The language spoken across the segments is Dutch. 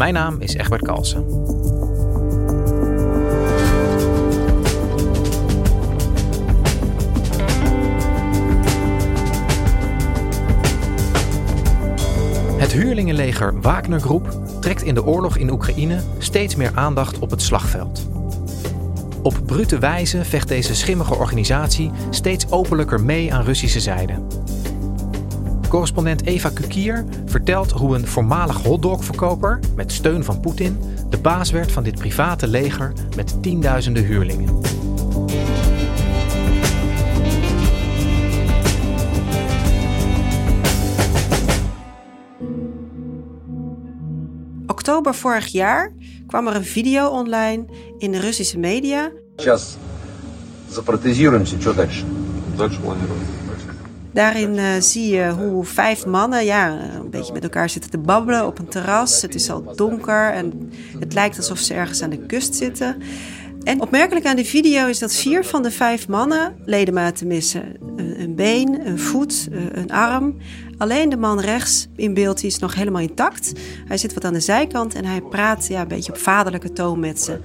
Mijn naam is Egbert Kalsen. Het huurlingenleger Wagner Groep trekt in de oorlog in Oekraïne steeds meer aandacht op het slagveld. Op brute wijze vecht deze schimmige organisatie steeds openlijker mee aan Russische zijde. Correspondent Eva Kukier vertelt hoe een voormalig hotdogverkoper met steun van Poetin de baas werd van dit private leger met tienduizenden huurlingen. Oktober vorig jaar kwam er een video online in de Russische media. Сейчас запротезируемся, что дальше? Дальше планируем. Daarin eh, zie je hoe vijf mannen ja, een beetje met elkaar zitten te babbelen op een terras. Het is al donker en het lijkt alsof ze ergens aan de kust zitten. En opmerkelijk aan de video is dat vier van de vijf mannen ledematen missen. Een, been, een voet, eh, een arm. Alleen de man rechts in beeld die is nog helemaal intact. Hij zit wat aan de zijkant en hij praat ja, een beetje op vaderlijke toon met ze.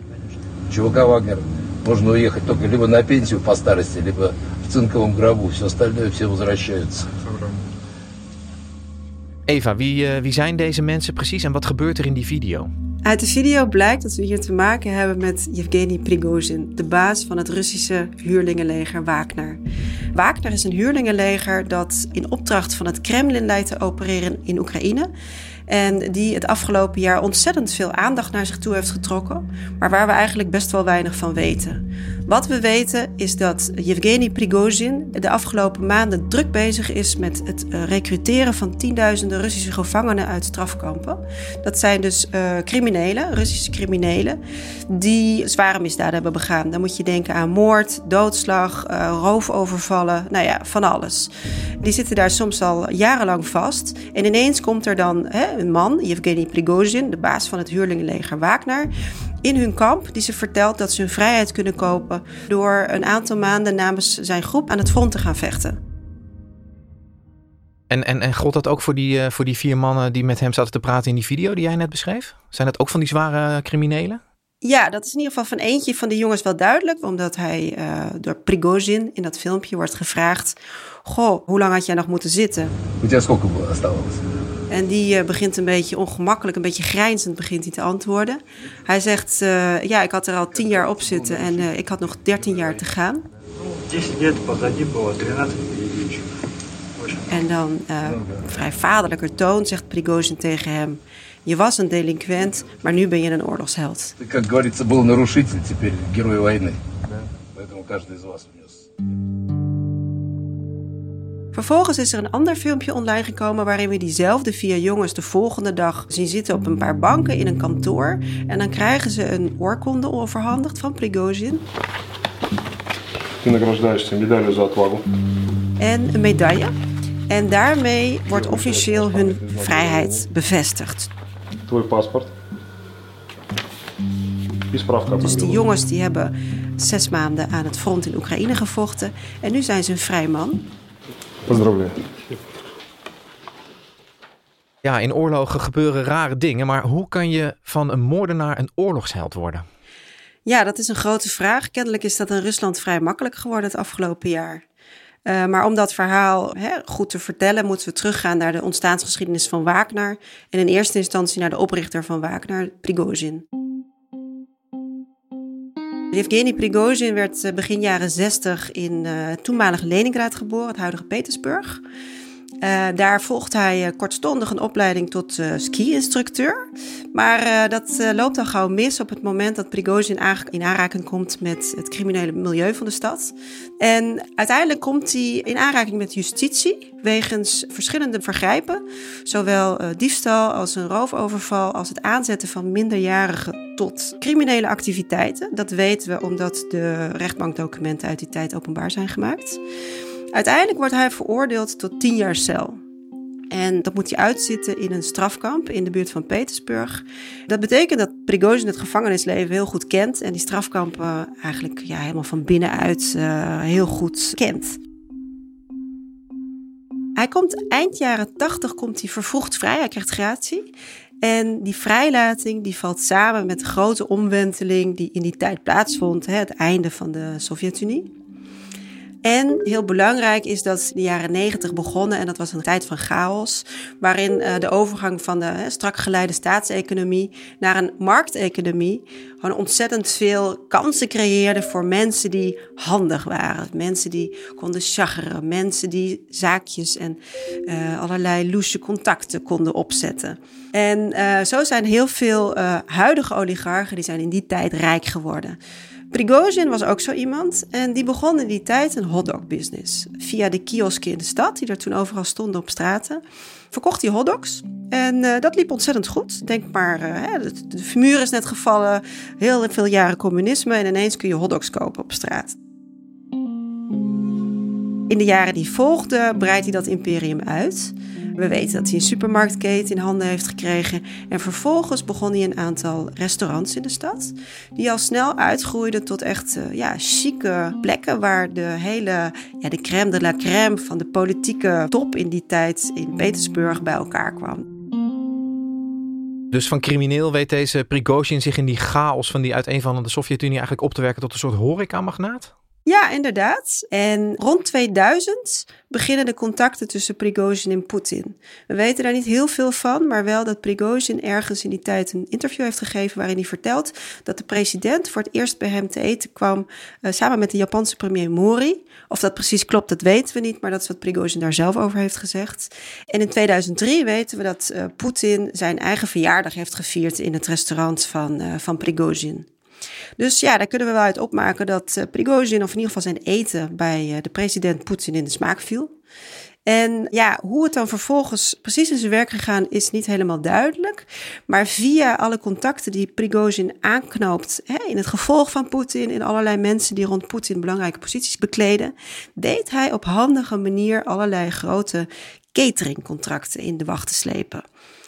Wagner можно уехать только либо на пенсию по старости, либо в цинковом гробу. Все остальное все возвращаются. Eva, wie, eh, wie zijn deze mensen precies en wat gebeurt er in die video? Uit de video blijkt dat we hier te maken hebben met Yevgeny Prigozhin, de baas van het Russische huurlingenleger Wagner. Wagner is een huurlingenleger dat in opdracht van het Kremlin leidt te opereren in Oekraïne. En die het afgelopen jaar ontzettend veel aandacht naar zich toe heeft getrokken, maar waar we eigenlijk best wel weinig van weten. Wat we weten is dat Yevgeny Prigozhin de afgelopen maanden druk bezig is met het uh, recruteren van tienduizenden Russische gevangenen uit strafkampen. Dat zijn dus uh, criminelen, Russische criminelen, die zware misdaden hebben begaan. Dan moet je denken aan moord, doodslag, uh, roofovervallen, nou ja, van alles. Die zitten daar soms al jarenlang vast. En ineens komt er dan hè, een man, Yevgeny Prigozhin, de baas van het huurlingenleger Wagner, in hun kamp die ze vertelt dat ze hun vrijheid kunnen kopen door een aantal maanden namens zijn groep aan het front te gaan vechten. En, en, en gold dat ook voor die, eh, voor die vier mannen die met hem zaten te praten in die video die jij net beschreef? Zijn dat ook van die zware criminelen? Ja, dat is in ieder geval van eentje van de jongens wel duidelijk, omdat hij eh, door Prigozhin in dat filmpje wordt gevraagd: Goh, hoe lang had jij nog moeten zitten? We just En die uh, begint een beetje ongemakkelijk, een beetje grijnzend begint hij te antwoorden. Hij zegt, uh, ja, ik had er al tien jaar op zitten en uh, ik had nog dertien jaar te gaan. En dan vrij vaderlijke toon zegt Prigozhin tegen hem... Je was een delinquent, maar nu ben je een oorlogsheld. Ты, как говорится, был нарушитель, теперь герой войны. Поэтому каждый из вас внес. Vervolgens is er een ander filmpje online gekomen waarin we diezelfde vier jongens de volgende dag zien zitten op een paar banken in een kantoor. En dan krijgen ze een oorkonde overhandigd van Prigozhin. En een medaille. En daarmee wordt officieel hun vrijheid bevestigd. paspoort. Dus die jongens die hebben zes maanden aan het front in Oekraïne gevochten. En nu zijn ze een vrij man. Поздравляю. Ja, in oorlogen gebeuren rare dingen, maar hoe kan je van een moordenaar een oorlogsheld worden? Ja, dat is een grote vraag. Kennelijk is dat in Rusland vrij makkelijk geworden het afgelopen jaar. Uh, maar om dat verhaal hè, goed te vertellen, moeten we teruggaan naar de ontstaansgeschiedenis van Wagner. En in eerste instantie naar de oprichter van Wagner, Prigozhin. Yevgeny Prigozhin werd begin jaren 60 in uh, toenmalig Leningrad geboren, het huidige Petersburg. Uh, daar volgt hij kortstondig een opleiding tot ski-instructeur. Maar dat loopt al gauw mis op het moment dat Prigozhin in aanraking komt met het criminele milieu van de stad. En uiteindelijk komt hij in aanraking met justitie wegens verschillende vergrijpen. Zowel diefstal als een roofoverval als het aanzetten van minderjarigen tot criminele activiteiten. Dat weten we omdat de rechtbankdocumenten uit die tijd openbaar zijn gemaakt. Uiteindelijk wordt hij veroordeeld tot 10 jaar cel. En dat moet hij uitzitten in een strafkamp in de buurt van Petersburg. Dat betekent dat Prigozhin het gevangenisleven heel goed kent en die strafkampen eigenlijk ja, helemaal van binnenuit uh, heel goed kent. Hij komt eind jaren 80 komt hij vervroegd vrij, hij krijgt gratie. En die vrijlating die valt samen met de grote omwenteling die in die tijd plaatsvond, het einde van de Sovjet-Unie. En heel belangrijk is dat de jaren negentig begonnen en dat was een tijd van chaos, waarin uh, de overgang van de strak geleide staatseconomie naar een markteconomie gewoon ontzettend veel kansen creëerde voor mensen die handig waren. Mensen die konden chaggeren, mensen die zaakjes en uh, allerlei loesje contacten konden opzetten. En uh, zo zijn heel veel huidige oligarchen, die zijn in die tijd rijk geworden. Prigozhin was ook zo iemand en die begon in die tijd een hotdog business. Via de kiosken in de stad, die er toen overal stonden op straten, verkocht hij hotdogs. En uh, dat liep ontzettend goed. Denk maar, uh, de, de muur is net gevallen, heel veel jaren communisme en ineens kun je hotdogs kopen op straat. In de jaren die volgden breidt hij dat imperium uit. We weten dat hij een supermarktketen in handen heeft gekregen. En vervolgens begon hij een aantal restaurants in de stad. Die al snel uitgroeiden tot echt uh, ja, chique plekken. Waar de hele ja, de crème de la crème van de politieke top in die tijd in Petersburg bij elkaar kwam. Dus van crimineel weet deze Prigozhin zich in die chaos van die uiteenvallende Sovjet-Unie eigenlijk op te werken tot een soort horecamagnaat? Ja, inderdaad. En rond 2000 beginnen de contacten tussen Prigozhin en Poetin. We weten daar niet heel veel van, maar wel dat Prigozhin ergens in die tijd een interview heeft gegeven waarin hij vertelt dat de president voor het eerst bij hem te eten kwam uh, samen met de Japanse premier Mori. Of dat precies klopt, dat weten we niet, maar dat is wat Prigozhin daar zelf over heeft gezegd. En in 2003 weten we dat uh, Poetin zijn eigen verjaardag heeft gevierd in het restaurant van, uh, van Prigozhin. Dus ja, daar kunnen we wel uit opmaken dat uh, Prigozhin, of in ieder geval zijn eten, bij uh, de president Poetin in de smaak viel. En ja, hoe het dan vervolgens precies in zijn werk gegaan is niet helemaal duidelijk. Maar via alle contacten die Prigozhin aanknoopt hè, in het gevolg van Poetin, in allerlei mensen die rond Poetin belangrijke posities bekleden, deed hij op handige manier allerlei grote cateringcontracten in de wacht te slepen.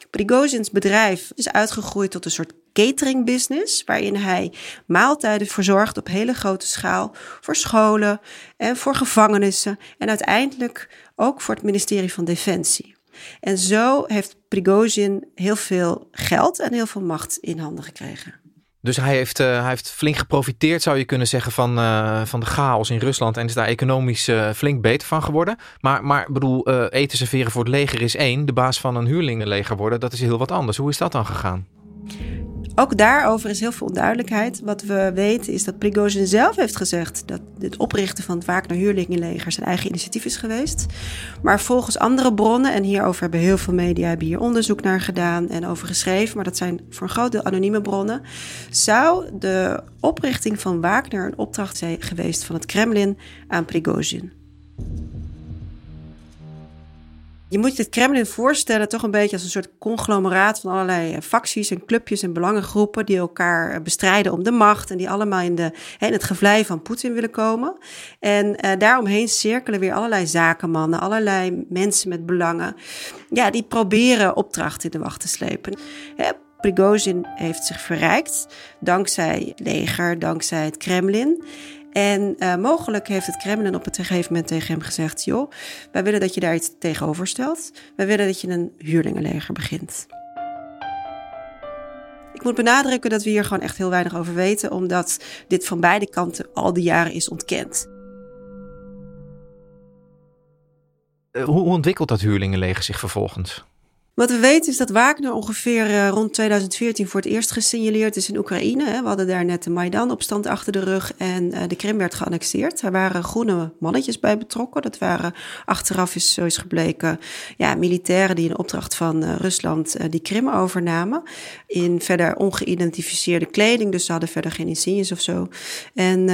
Prigozhins bedrijf is uitgegroeid tot een soort catering business, waarin hij maaltijden verzorgt op hele grote schaal voor scholen en voor gevangenissen en uiteindelijk ook voor het ministerie van Defensie. En zo heeft Prigozhin heel veel geld en heel veel macht in handen gekregen. Dus hij heeft, uh, hij heeft flink geprofiteerd, zou je kunnen zeggen, van, uh, van de chaos in Rusland. En is daar economisch uh, flink beter van geworden. Maar, maar bedoel, eten serveren voor het leger is één. De baas van een huurlingenleger worden, dat is heel wat anders. Hoe is dat dan gegaan? Ook daarover is heel veel onduidelijkheid. Wat we weten is dat Prigozhin zelf heeft gezegd dat het oprichten van het Wagner huurlingenleger zijn eigen initiatief is geweest. Maar volgens andere bronnen, en hierover hebben heel veel media hebben hier onderzoek naar gedaan en over geschreven, maar dat zijn voor een groot deel anonieme bronnen, zou de oprichting van Wagner een opdracht zijn geweest van het Kremlin aan Prigozhin. Je moet het Kremlin voorstellen toch een beetje als een soort conglomeraat van allerlei eh, facties en clubjes en belangengroepen die elkaar eh, bestrijden om de macht en die allemaal in, de, in het gevlei van Poetin willen komen. En uh, daaromheen cirkelen weer allerlei zakenmannen, allerlei mensen met belangen, ja, die proberen opdrachten in de wacht te slepen. Hè, Prigozhin heeft zich verrijkt dankzij het leger, dankzij het Kremlin. En uh, mogelijk heeft het Kremlin op een gegeven moment tegen hem gezegd: joh, wij willen dat je daar iets tegenover stelt. Wij willen dat je een huurlingenleger begint. Ik moet benadrukken dat we hier gewoon echt heel weinig over weten, omdat dit van beide kanten al die jaren is ontkend. Uh, hoe ontwikkelt dat huurlingenleger zich vervolgens? Wat we weten is dat Wagner ongeveer uh, rond 2014 voor het eerst gesignaleerd is in Oekraïne. We hadden daar net de Maidan-opstand achter de rug en uh, de Krim werd geannexeerd. Er waren groene mannetjes bij betrokken. Dat waren achteraf is zo is gebleken ja, militairen die in opdracht van uh, Rusland die Krim overnamen. In verder ongeïdentificeerde kleding, dus ze hadden verder geen insignes of zo. En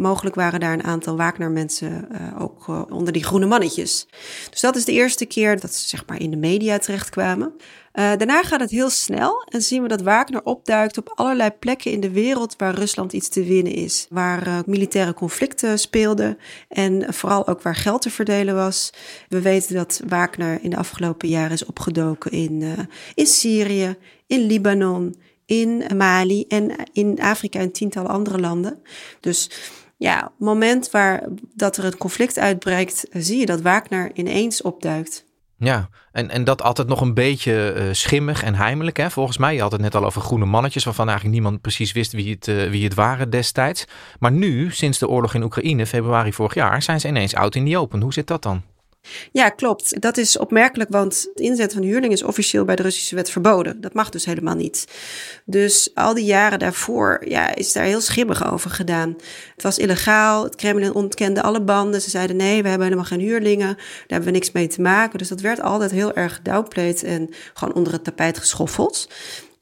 mogelijk waren daar een aantal Wagner-mensen ook onder die groene mannetjes. Dus dat is de eerste keer dat ze zeg maar in de media terechtkwamen. Uh, daarna gaat het heel snel en zien we dat Wagner opduikt op allerlei plekken in de wereld waar Rusland iets te winnen is. Waar uh, militaire conflicten speelden en vooral ook waar geld te verdelen was. We weten dat Wagner in de afgelopen jaren is opgedoken in, uh, in Syrië, in Libanon, in Mali en in Afrika en tientallen andere landen. Dus ja, het moment waar dat er een conflict uitbreekt, zie je dat Wagner ineens opduikt. Ja, en, en dat altijd nog een beetje uh, schimmig en heimelijk. Hè? Volgens mij, je had het net al over groene mannetjes, waarvan eigenlijk niemand precies wist wie het, uh, wie het waren destijds. Maar nu, sinds de oorlog in Oekraïne, februari vorig jaar, zijn ze ineens out in the open. Hoe zit dat dan? Ja, klopt. Dat is opmerkelijk, want het inzetten van huurling is officieel bij de Russische wet verboden. Dat mag dus helemaal niet. Dus al die jaren daarvoor ja, is daar heel schimmig over gedaan. Het was illegaal, het Kremlin ontkende alle banden. Ze zeiden nee, we hebben helemaal geen huurlingen, daar hebben we niks mee te maken. Dus dat werd altijd heel erg downplayed en gewoon onder het tapijt geschoffeld.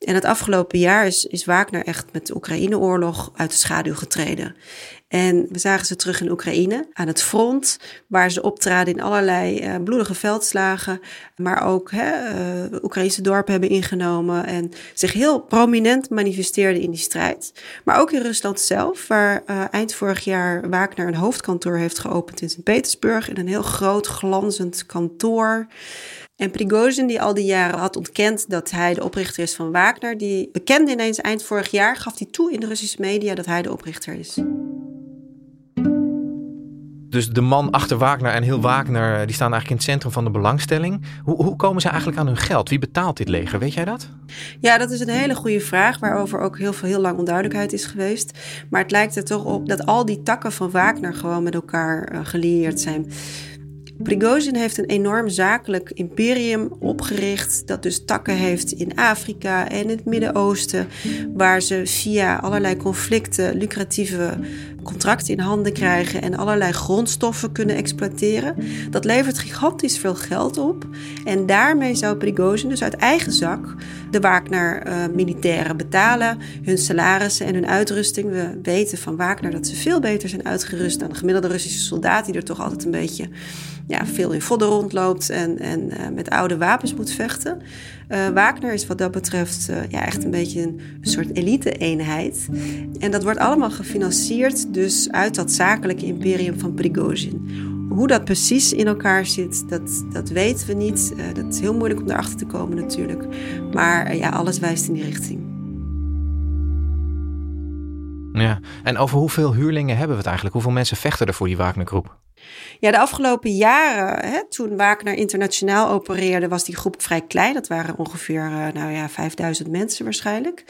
En het afgelopen jaar is, is Wagner echt met de Oekraïne-oorlog uit de schaduw getreden. En we zagen ze terug in Oekraïne, aan het front, waar ze optraden in allerlei uh, bloedige veldslagen, maar ook hè, uh, Oekraïnse dorpen hebben ingenomen en zich heel prominent manifesteerden in die strijd. Maar ook in Rusland zelf, waar uh, eind vorig jaar Wagner een hoofdkantoor heeft geopend in Sint-Petersburg, in een heel groot glanzend kantoor. En Prigozhin, die al die jaren had ontkend dat hij de oprichter is van Wagner, die bekende ineens eind vorig jaar, gaf hij toe in de Russische media dat hij de oprichter is. Dus de man achter Wagner en heel Wagner, die staan eigenlijk in het centrum van de belangstelling. Hoe, hoe komen ze eigenlijk aan hun geld? Wie betaalt dit leger? Weet jij dat? Ja, dat is een hele goede vraag, waarover ook heel veel heel lang onduidelijkheid is geweest. Maar het lijkt er toch op dat al die takken van Wagner gewoon met elkaar uh, gelieerd zijn. Prigozhin heeft een enorm zakelijk imperium opgericht, dat dus takken heeft in Afrika en het Midden-Oosten, waar ze via allerlei conflicten lucratieve contracten in handen krijgen en allerlei grondstoffen kunnen exploiteren. Dat levert gigantisch veel geld op. En daarmee zou Prigozhin dus uit eigen zak de Wagner-militairen betalen, hun salarissen en hun uitrusting. We weten van Wagner dat ze veel beter zijn uitgerust dan de gemiddelde Russische soldaat, die er toch altijd een beetje ja, veel in vodden rondloopt en, en uh, met oude wapens moet vechten. Uh, Wagner is wat dat betreft ja, echt een beetje een, soort elite-eenheid. En dat wordt allemaal gefinancierd dus uit dat zakelijke imperium van Prigozhin. Hoe dat precies in elkaar zit, dat, dat weten we niet. Uh, dat is heel moeilijk om erachter te komen natuurlijk. Maar ja, alles wijst in die richting. Ja, en over hoeveel huurlingen hebben we het eigenlijk? Hoeveel mensen vechten er voor die Wagner-groep? Ja, de afgelopen jaren, hè, toen Wagner internationaal opereerde, was die groep vrij klein. Dat waren ongeveer uh, nou ja, 5000 mensen waarschijnlijk.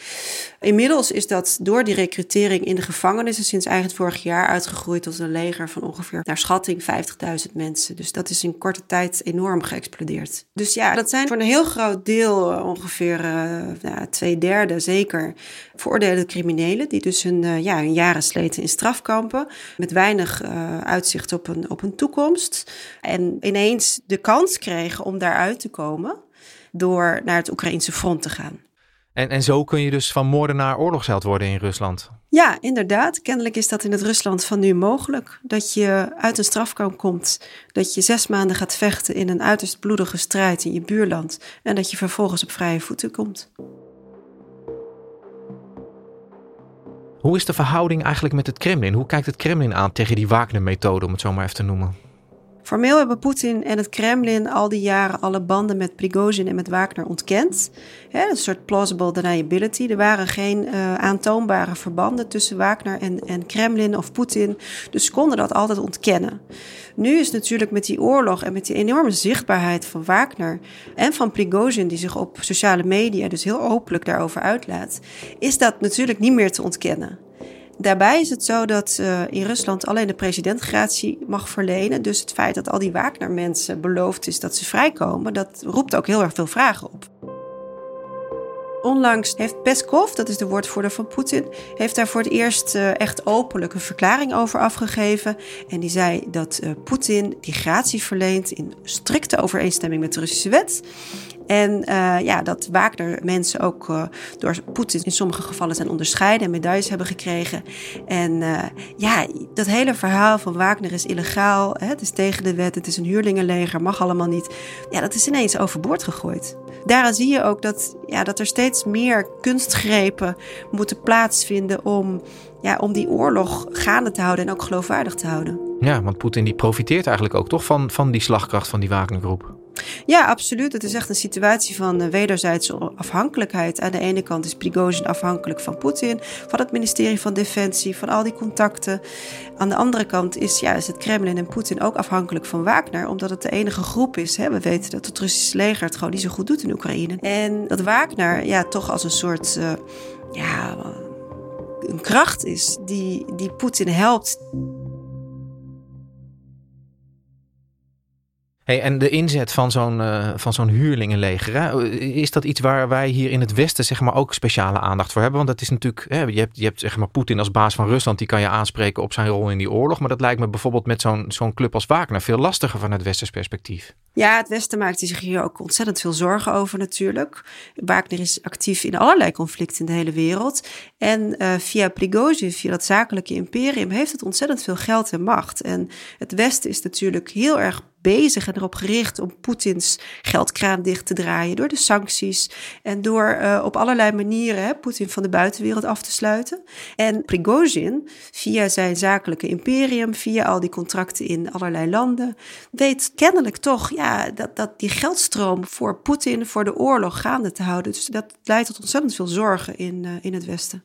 Inmiddels is dat door die recrutering in de gevangenissen sinds eigen vorig jaar uitgegroeid tot een leger van ongeveer naar schatting 50.000 mensen. Dus dat is in korte tijd enorm geëxplodeerd. Dus ja, dat zijn voor een heel groot deel, uh, ongeveer uh, nou, twee derde zeker, veroordeelde criminelen. Die dus hun, ja, hun jaren sleten in strafkampen. Met weinig uitzicht op een op een toekomst. En ineens de kans kregen om daaruit te komen door naar het Oekraïnse front te gaan. En, en zo kun je dus van moordenaar oorlogsheld worden in Rusland? Ja, inderdaad. Kennelijk is dat in het Rusland van nu mogelijk. Dat je uit een strafkamp komt, dat je zes maanden gaat vechten in een uiterst bloedige strijd in je buurland en dat je vervolgens op vrije voeten komt. Hoe is de verhouding eigenlijk met het Kremlin? Hoe kijkt het Kremlin aan tegen die Wagner-methode, om het zo maar even te noemen? Formeel hebben Poetin en het Kremlin al die jaren alle banden met Prigozhin en met Wagner ontkend. een soort plausible deniability. Er waren geen uh, aantoonbare verbanden tussen Wagner en, en Kremlin of Poetin. Dus ze konden dat altijd ontkennen. Nu is natuurlijk met die oorlog en met die enorme zichtbaarheid van Wagner en van Prigozhin, die zich op sociale media dus heel openlijk daarover uitlaat, is dat natuurlijk niet meer te ontkennen. Daarbij is het zo dat uh, in Rusland alleen de president gratie mag verlenen. Dus het feit dat al die Wagner-mensen beloofd is dat ze vrijkomen, dat roept ook heel erg veel vragen op. Onlangs heeft Peskov, dat is de woordvoerder van Poetin, heeft daar voor het eerst uh, echt openlijk een verklaring over afgegeven. En die zei dat uh, Poetin die gratie verleent in strikte overeenstemming met de Russische wet. En uh, ja, dat Wagner mensen ook uh, door Poetin in sommige gevallen zijn onderscheiden en medailles hebben gekregen. En uh, ja, dat hele verhaal van Wagner is illegaal, hè, het is tegen de wet, het is een huurlingenleger, mag allemaal niet. Ja, dat is ineens overboord gegooid. Daaraan zie je ook dat, ja, dat er steeds meer kunstgrepen moeten plaatsvinden om, ja, om die oorlog gaande te houden en ook geloofwaardig te houden. Ja, want Poetin die profiteert eigenlijk ook toch van, van die slagkracht van die Wagnergroep. Ja, absoluut. Het is echt een situatie van wederzijdse afhankelijkheid. Aan de ene kant is Prigozhin afhankelijk van Poetin, van het ministerie van Defensie, van al die contacten. Aan de andere kant is, ja, is het Kremlin en Poetin ook afhankelijk van Wagner, omdat het de enige groep is. Hè. We weten dat het Russische leger het gewoon niet zo goed doet in Oekraïne. En dat Wagner ja, toch als een soort uh, ja, een kracht is die, die Poetin helpt. Hey, en de inzet van zo'n uh, van zo'n huurlingenleger, hè? is dat iets waar wij hier in het Westen zeg maar, ook speciale aandacht voor hebben? Want dat is natuurlijk, hè, je hebt, je hebt zeg maar, Poetin als baas van Rusland, die kan je aanspreken op zijn rol in die oorlog. Maar dat lijkt me bijvoorbeeld met zo'n zo'n club als Wagner veel lastiger vanuit Westers perspectief. Ja, het Westen maakt zich hier ook ontzettend veel zorgen over natuurlijk. Wagner is actief in allerlei conflicten in de hele wereld. En uh, via Prigozhin, via dat zakelijke imperium, heeft het ontzettend veel geld en macht. En het Westen is natuurlijk heel erg bezig en erop gericht om Poetins geldkraan dicht te draaien door de sancties en door uh, op allerlei manieren Poetin van de buitenwereld af te sluiten. En Prigozhin, via zijn zakelijke imperium, via al die contracten in allerlei landen, weet kennelijk toch ja, dat, dat die geldstroom voor Poetin, voor de oorlog gaande te houden. Dus dat leidt tot ontzettend veel zorgen in, uh, in het Westen.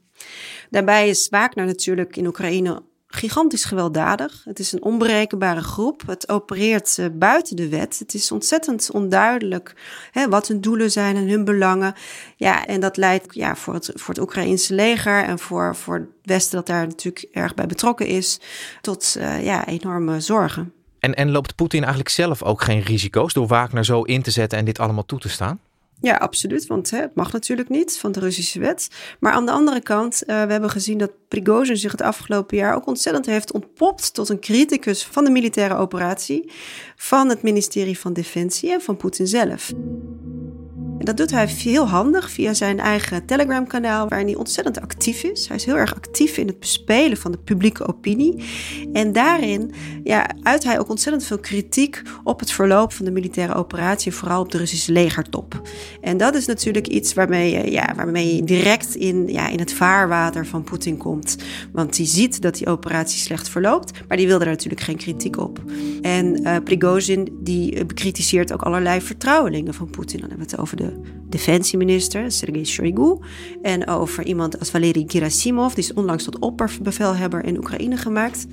Daarbij is Wagner natuurlijk in Oekraïne gigantisch gewelddadig. Het is een onberekenbare groep. Het opereert uh, buiten de wet. Het is ontzettend onduidelijk hè, wat hun doelen zijn en hun belangen. Ja, en dat leidt ja, voor, het, voor het Oekraïnse leger en voor, voor het Westen, dat daar natuurlijk erg bij betrokken is, tot uh, ja, enorme zorgen. En, en loopt Poetin eigenlijk zelf ook geen risico's door Wagner zo in te zetten en dit allemaal toe te staan? Ja, absoluut. Want hè, het mag natuurlijk niet van de Russische wet. Maar aan de andere kant, uh, we hebben gezien dat Prigozhin zich het afgelopen jaar ook ontzettend heeft ontpopt tot een criticus van de militaire operatie, van het ministerie van Defensie en van Poetin zelf. Dat doet hij heel handig via zijn eigen Telegram-kanaal, waarin hij ontzettend actief is. Hij is heel erg actief in het bespelen van de publieke opinie. En daarin ja, uit hij ook ontzettend veel kritiek op het verloop van de militaire operatie, vooral op de Russische legertop. En dat is natuurlijk iets waarmee je, ja, waarmee je direct in, ja, in het vaarwater van Poetin komt. Want die ziet dat die operatie slecht verloopt, maar die wil er natuurlijk geen kritiek op. En uh, Prigozhin die bekritiseert ook allerlei vertrouwelingen van Poetin. Dan hebben we het over de defensieminister Sergei Shoigu en over iemand als Valery Gerasimov, die is onlangs tot opperbevelhebber in Oekraïne gemaakt.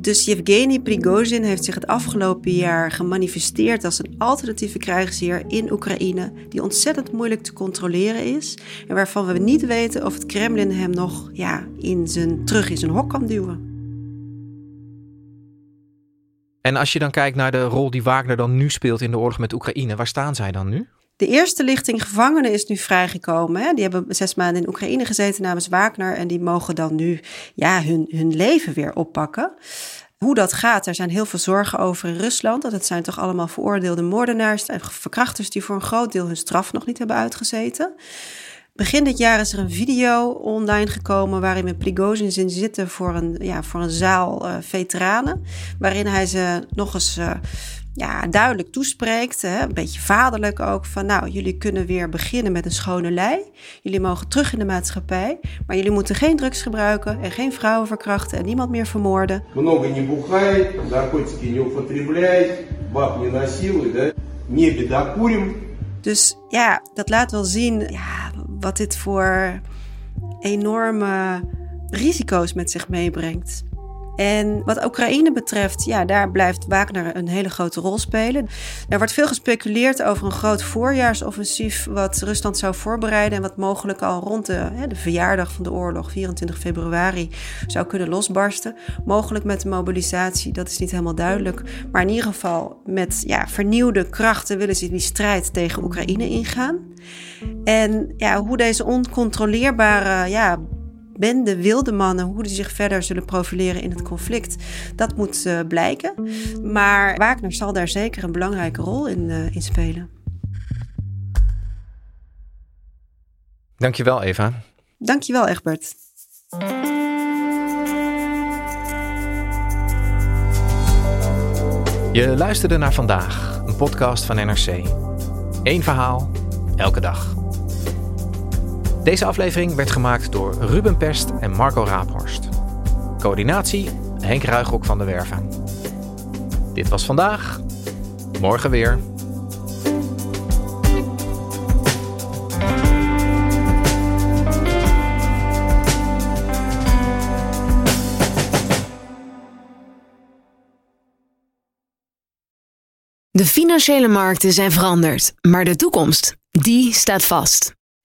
Dus Yevgeny Prigozhin heeft zich het afgelopen jaar gemanifesteerd als een alternatieve krijgsheer in Oekraïne, die ontzettend moeilijk te controleren is en waarvan we niet weten of het Kremlin hem nog ja, in zijn, terug in zijn hok kan duwen. En als je dan kijkt naar de rol die Wagner dan nu speelt in de oorlog met Oekraïne, waar staan zij dan nu? De eerste lichting gevangenen is nu vrijgekomen. Hè. Die hebben zes maanden in Oekraïne gezeten namens Wagner. En die mogen dan nu ja, hun, hun leven weer oppakken. Hoe dat gaat, er zijn heel veel zorgen over in Rusland. Dat het zijn toch allemaal veroordeelde moordenaars en verkrachters die voor een groot deel hun straf nog niet hebben uitgezeten. Begin dit jaar is er een video online gekomen waarin we Prigozhin zien zitten voor een, ja, voor een zaal uh, veteranen. Waarin hij ze nog eens uh, ja, duidelijk toespreekt, hè, een beetje vaderlijk ook, van nou, jullie kunnen weer beginnen met een schone lei. Jullie mogen terug in de maatschappij, maar jullie moeten geen drugs gebruiken en geen vrouwen verkrachten en niemand meer vermoorden. Много не бухай, наркотики не употребляй, баб не насилуй, да, не бедокурим. Dus ja, dat laat wel zien ja, wat dit voor enorme risico's met zich meebrengt. En wat Oekraïne betreft, ja, daar blijft Wagner een hele grote rol spelen. Er wordt veel gespeculeerd over een groot voorjaarsoffensief wat Rusland zou voorbereiden en wat mogelijk al rond de, hè, de verjaardag van de oorlog, 24 februari, zou kunnen losbarsten. Mogelijk met de mobilisatie, dat is niet helemaal duidelijk. Maar in ieder geval met ja, vernieuwde krachten willen ze die strijd tegen Oekraïne ingaan. En ja, hoe deze oncontroleerbare ja, bende wilde mannen, hoe die zich verder zullen profileren in het conflict, dat moet uh, blijken. Maar Wagner zal daar zeker een belangrijke rol in, uh, in spelen. Dankjewel, Eva. Dankjewel, Egbert. Je luisterde naar vandaag, een podcast van NRC. Eén verhaal, elke dag. Deze aflevering werd gemaakt door Ruben Pest en Marco Raaphorst. Coördinatie Henk Ruigrok van de Werven. Dit was vandaag. Morgen weer. De financiële markten zijn veranderd, maar de toekomst, die staat vast.